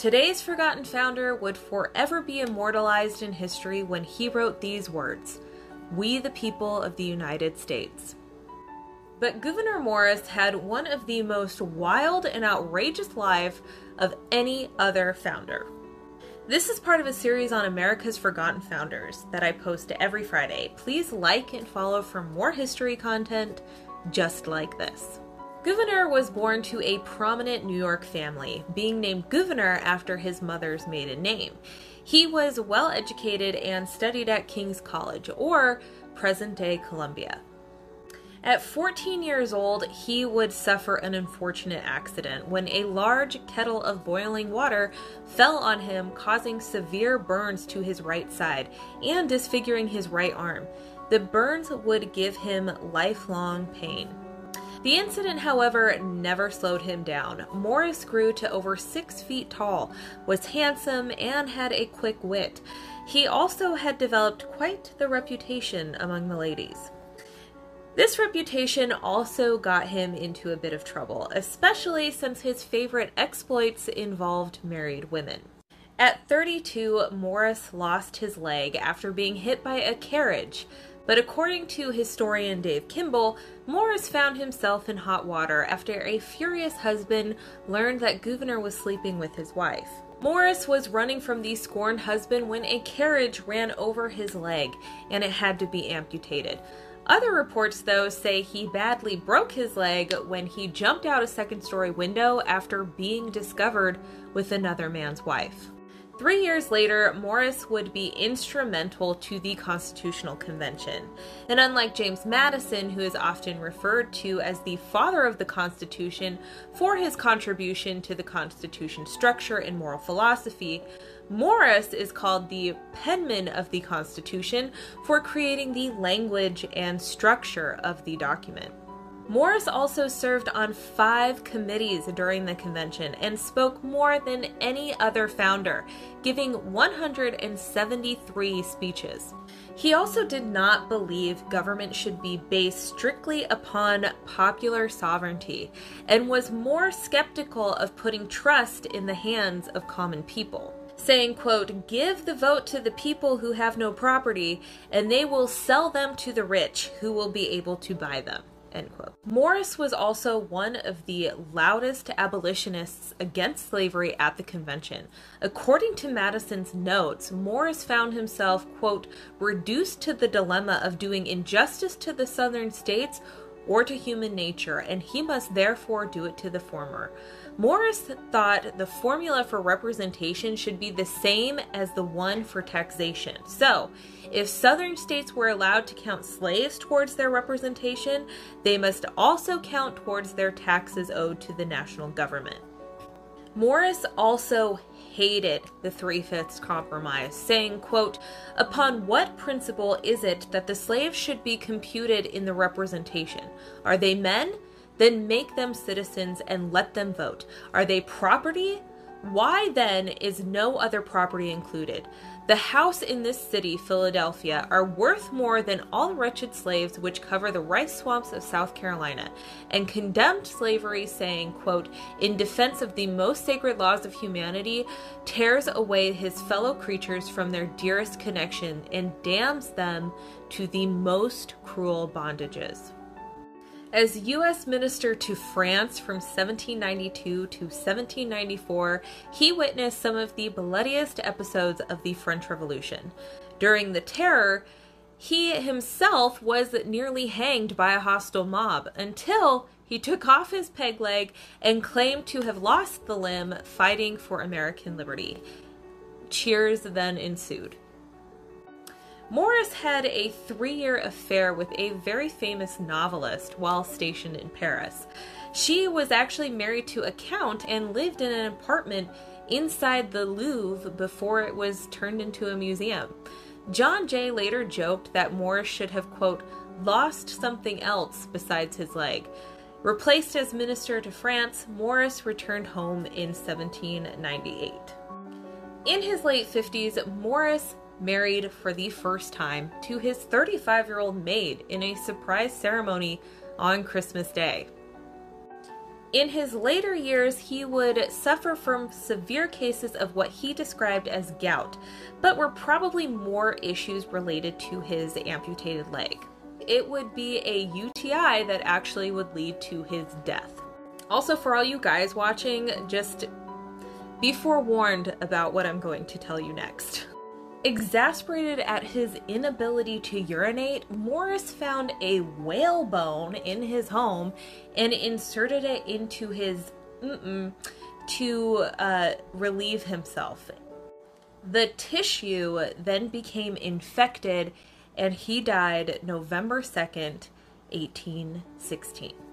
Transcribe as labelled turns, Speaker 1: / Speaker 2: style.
Speaker 1: Today's forgotten founder would forever be immortalized in history when he wrote these words We, the people of the United States. But Gouverneur Morris had one of the most wild and outrageous lives of any other founder. This is part of a series on America's Forgotten Founders that I post every Friday. Please like and follow for more history content just like this. Gouverneur was born to a prominent New York family, being named Gouverneur after his mother's maiden name. He was well educated and studied at King's College, or present day Columbia. At 14 years old, he would suffer an unfortunate accident when a large kettle of boiling water fell on him, causing severe burns to his right side and disfiguring his right arm. The burns would give him lifelong pain. The incident, however, never slowed him down. Morris grew to over six feet tall, was handsome, and had a quick wit. He also had developed quite the reputation among the ladies. This reputation also got him into a bit of trouble, especially since his favorite exploits involved married women. At 32, Morris lost his leg after being hit by a carriage, but according to historian Dave Kimball, Morris found himself in hot water after a furious husband learned that Gouverneur was sleeping with his wife. Morris was running from the scorned husband when a carriage ran over his leg and it had to be amputated. Other reports, though, say he badly broke his leg when he jumped out a second story window after being discovered with another man's wife. Three years later, Morris would be instrumental to the Constitutional Convention. And unlike James Madison, who is often referred to as the father of the Constitution for his contribution to the Constitution structure and moral philosophy, Morris is called the penman of the Constitution for creating the language and structure of the document. Morris also served on five committees during the convention and spoke more than any other founder, giving 173 speeches. He also did not believe government should be based strictly upon popular sovereignty and was more skeptical of putting trust in the hands of common people saying, quote, Give the vote to the people who have no property, and they will sell them to the rich who will be able to buy them. End quote. Morris was also one of the loudest abolitionists against slavery at the convention. According to Madison's notes, Morris found himself, quote, reduced to the dilemma of doing injustice to the southern states or to human nature, and he must therefore do it to the former. Morris thought the formula for representation should be the same as the one for taxation. So, if southern states were allowed to count slaves towards their representation, they must also count towards their taxes owed to the national government. Morris also hated the three-fifths compromise, saying, quote, Upon what principle is it that the slaves should be computed in the representation? Are they men? Then make them citizens and let them vote. Are they property? Why then is no other property included? The house in this city, Philadelphia, are worth more than all wretched slaves which cover the rice swamps of South Carolina, and condemned slavery, saying, quote, In defense of the most sacred laws of humanity, tears away his fellow creatures from their dearest connection, and damns them to the most cruel bondages. As U.S. Minister to France from 1792 to 1794, he witnessed some of the bloodiest episodes of the French Revolution. During the Terror, he himself was nearly hanged by a hostile mob until he took off his peg leg and claimed to have lost the limb fighting for American liberty. Cheers then ensued. Morris had a three year affair with a very famous novelist while stationed in Paris. She was actually married to a count and lived in an apartment inside the Louvre before it was turned into a museum. John Jay later joked that Morris should have, quote, lost something else besides his leg. Replaced as minister to France, Morris returned home in 1798. In his late 50s, Morris married for the first time to his 35 year old maid in a surprise ceremony on Christmas Day. In his later years, he would suffer from severe cases of what he described as gout, but were probably more issues related to his amputated leg. It would be a UTI that actually would lead to his death. Also, for all you guys watching, just be forewarned about what I'm going to tell you next. Exasperated at his inability to urinate, Morris found a whalebone in his home and inserted it into his to uh, relieve himself. The tissue then became infected and he died November 2nd, 1816.